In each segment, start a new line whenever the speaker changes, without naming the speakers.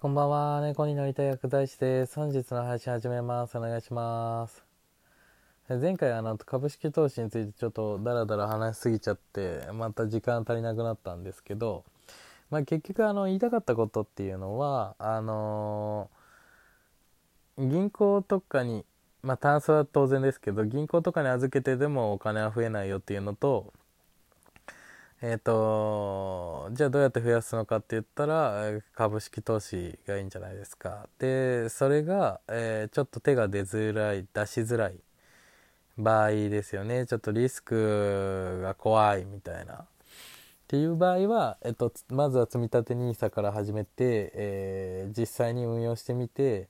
こんばんは、猫になりたい薬剤師です。本日の配信始めます。お願いします。前回あの株式投資についてちょっとダラダラ話しすぎちゃってまた時間足りなくなったんですけど、まあ、結局あの言いたかったことっていうのはあのー、銀行とかにまあタンスは当然ですけど銀行とかに預けてでもお金は増えないよっていうのとえっ、ー、とじゃあどうやって増やすのかって言ったら株式投資がいいんじゃないですか。でそれが、えー、ちょっと手が出づらい出しづらい場合ですよね。ちょっとリスクが怖いみたいな。っていう場合は、えっと、まずは積立 NISA から始めて、え、実際に運用してみて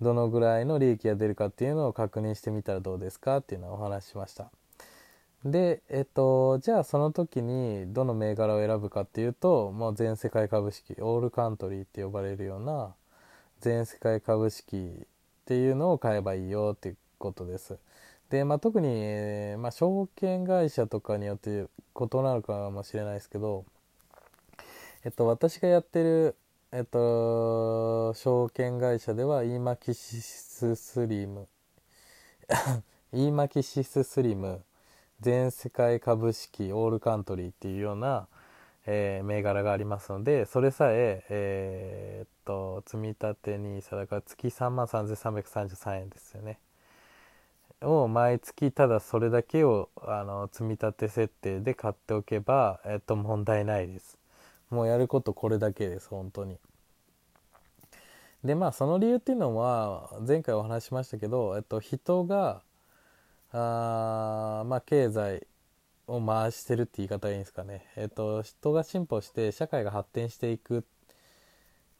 どのぐらいの利益が出るかっていうのを確認してみたらどうですかっていうのをお話ししました。でえっとじゃあその時にどの銘柄を選ぶかっていうともう全世界株式オールカントリーって呼ばれるような全世界株式っていうのを買えばいいよっていうことです。で、まあ、特に、えー、まあ、証券会社とかによって異なるかもしれないですけど、えっと、私がやってる、えっと、証券会社では、イーマキシススリム、イーマキシススリム、全世界株式オールカントリーっていうような、えー、銘柄がありますので、それさえ、えー、っと、積立て NISA だから月3万3333円ですよね。を毎月ただそれだけをあの積立設定で買っておけば、えっと、問題ないです。もうやることこれだけです、本当に。で、まあその理由っていうのは前回お話ししましたけど、えっと、人があまあ経済を回してるって言い方がいいんですかね。えっと、人が進歩して社会が発展していく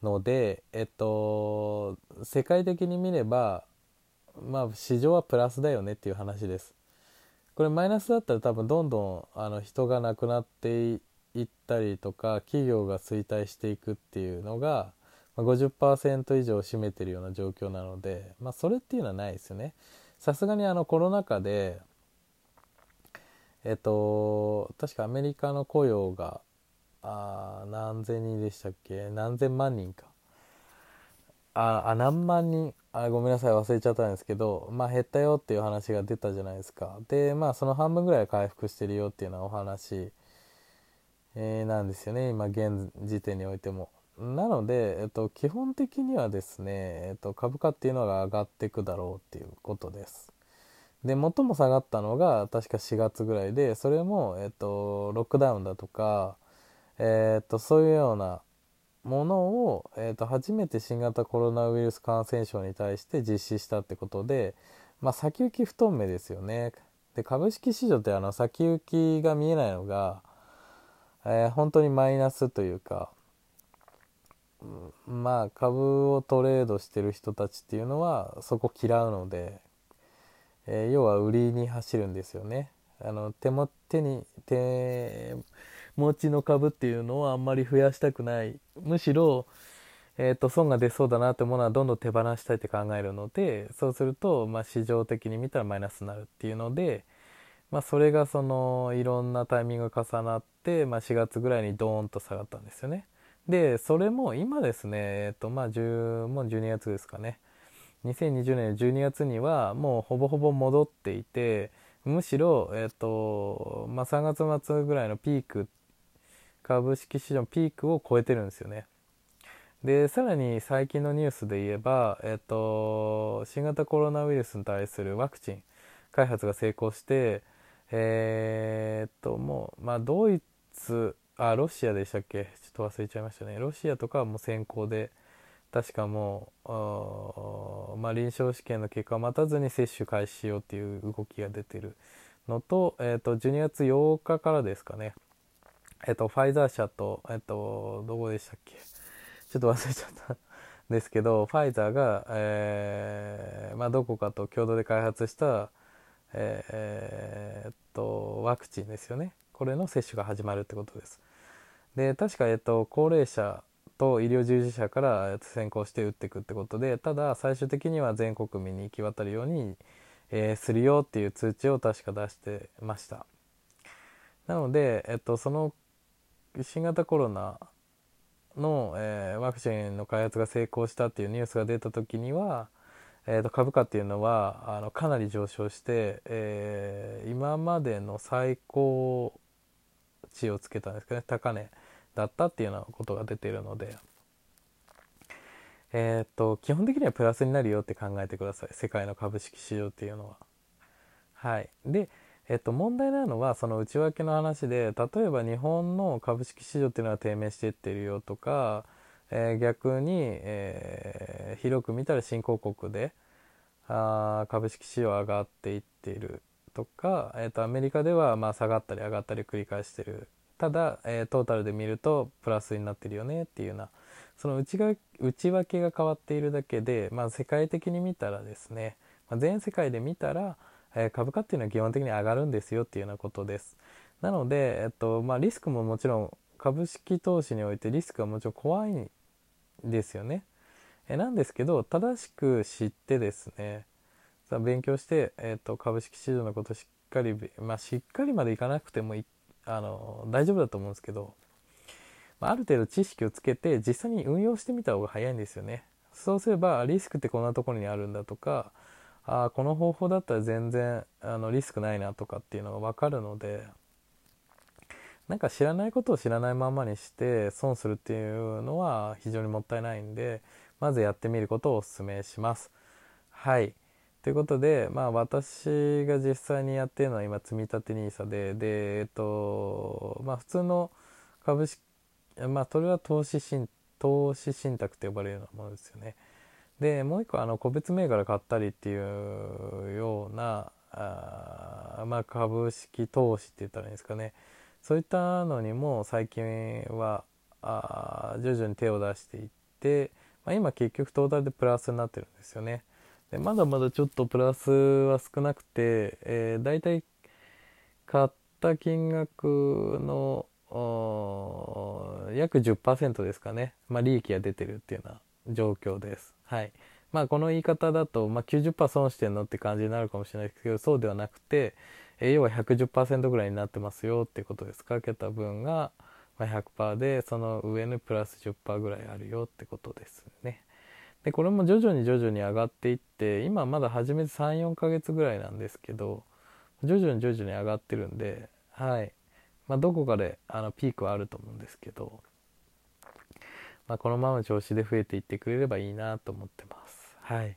ので、えっと、世界的に見ればまあ市場はプラスだよねっていう話ですこれマイナスだったら多分どんどんあの人が亡くなっていったりとか企業が衰退していくっていうのが50%以上を占めてるような状況なので、まあ、それっていうのはないですよねさすがにあのコロナ禍でえっと確かアメリカの雇用があ何千人でしたっけ？何千万人か。ああ何万人？あごめんなさい忘れちゃったんですけどまあ減ったよっていう話が出たじゃないですか。でまあその半分ぐらい回復してるよっていうようなお話、えー、なんですよね。今現時点においても。なので、えっと、基本的にはですね、えっと、株価っていうのが上がっていくだろうっていうことですで最も下がったのが確か4月ぐらいでそれも、えっと、ロックダウンだとか、えっと、そういうようなものを、えーと、初めて新型コロナウイルス感染症に対して実施したってことで、まあ、先行き不透明ですよね。で株式市場ってあの先行きが見えないのが、えー、本当にマイナスというか、まあ株をトレードしてる人たちっていうのはそこ嫌うので、えー、要は売りに走るんですよね。あの手も手に手持ちの株っていうのをあんまり増やしたくないむしろ、えーと、損が出そうだなってものはどんどん手放したいって考えるのでそうすると、まあ、市場的に見たらマイナスになるっていうので、まあ、それがそのいろんなタイミングが重なって、まあ、4月ぐらいにドーンと下がったんですよね。でそれも今ですね、えっ、とまあ、10もう12月ですかね2020年12月にはもうほぼほぼ戻っていてむしろ、えっ、とまあ、3月末ぐらいのピーク株式市場ピークを超えてるんですよね。でさらに最近のニュースで言えば、えっと、新型コロナウイルスに対するワクチン開発が成功して、え、っともう、まあ、ドイツあロシアでしたっけ？ちょっと忘れちゃいましたねロシアとかはもう先行で確かもう、まあ、臨床試験の結果を待たずに接種開始しようっていう動きが出てるのと,、えー、と12月8日からですかねえっと、ファイザー社と、えっと、どこでしたっけ？ちょっと忘れちゃったんですけど、ファイザーが、えー、まあ、どこかと共同で開発した、えー、っと、ワクチンですよね。これの接種が始まるってことです。で、確か、えっと、高齢者と医療従事者から先行して打っていくってことで、ただ、最終的には全国民に行き渡るように、えー、するよっていう通知を確か出してました。なので、えっと、その新型コロナの、えー、ワクチンの開発が成功したっていうニュースが出た時には、えー、と株価っていうのはあのかなり上昇して、えー、今までの最高値をつけたんですかね高値だったっていうようなことが出ているので、えー、と基本的にはプラスになるよって考えてください世界の株式市場っていうのは。はい、で、えっと、問題なのはその内訳の話で例えば日本の株式市場っていうのは低迷していってるよとか、えー、逆に、えー、広く見たら新興国であ株式市場上がっていっているとか、えーと、アメリカではまあ下がったり上がったり繰り返してるただ、えー、トータルで見るとプラスになってるよねっていうようなその内が内訳が変わっているだけで、まあ、世界的に見たらですね、まあ、全世界で見たら、えー、株価っていうのは基本的に上がるんですよっていうようなことです。なので、えっとまあ、リスクももちろん株式投資においてリスクはもちろん怖いんですよね。えなんですけど正しく知ってですね勉強して、えーと、株式市場のことしっかり、まあ、しっかりまでいかなくてもあの大丈夫だと思うんですけど、まあ、る程度知識をつけて実際に運用してみた方が早いんですよね。そうすればリスクってこんなところにあるんだとかあこの方法だったら全然あのリスクないなとかっていうのが分かるのでなんか知らないことを知らないままにして損するっていうのは非常にもったいないんでまずやってみることをお勧めします。はいということで、まあ、私が実際にやってるのは今積立 NISA でで、えっとまあ、普通の株式まあそれは投資信投資信託と呼ばれるようなものですよね。でもう一個あの個別銘柄買ったりっていうようなあ、まあ、株式投資って言ったらいいんですかねそういったのにも最近はあ徐々に手を出していって、まあ、今結局トータルでプラスになってるんですよねでまだまだちょっとプラスは少なくて、えー、大体買った金額の約10%ですかね、まあ、利益が出てるっていうような状況です。はい。まあこの言い方だと、まあ、90%損してんのって感じになるかもしれないですけど、そうではなくて、えー、要は110%ぐらいになってますよってことです。か？けた分が100%で、その上にプラス10%ぐらいあるよってことですね。で、これも徐々に徐々に上がっていって、今まだ始めて3、4ヶ月ぐらいなんですけど、徐々に徐々に上がってるんで、はい。まあ、どこかであのピークはあると思うんですけど、まあ、このまま調子で増えていってくれればいいなと思ってます。はい。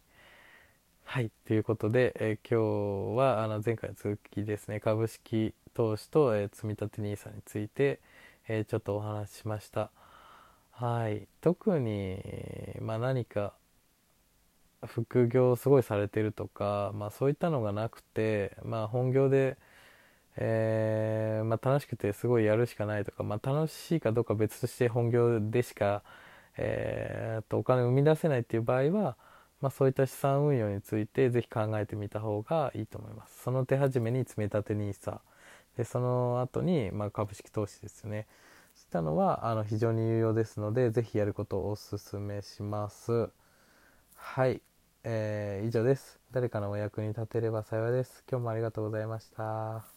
はい。ということで、えー、今日はあの前回の続きですね、株式投資と、えー、積立 NISA について、えー、ちょっとお話ししました。はい。特に、まあ、何か副業すごいされてるとか、まあ、そういったのがなくて、まあ、本業で、えー、まあ、楽しくてすごいやるしかないとか、まあ、楽しいかどうか別として本業でしか、えー、とお金を生み出せないっていう場合は、まあ、そういった資産運用についてぜひ考えてみた方がいいと思います。その手始めに積立 NISA でその後にま株式投資ですよね。そういったのはあの非常に有用ですので是非やることをお勧めします。はい、えー、以上です。誰かのお役に立てれば幸いです。今日もありがとうございました。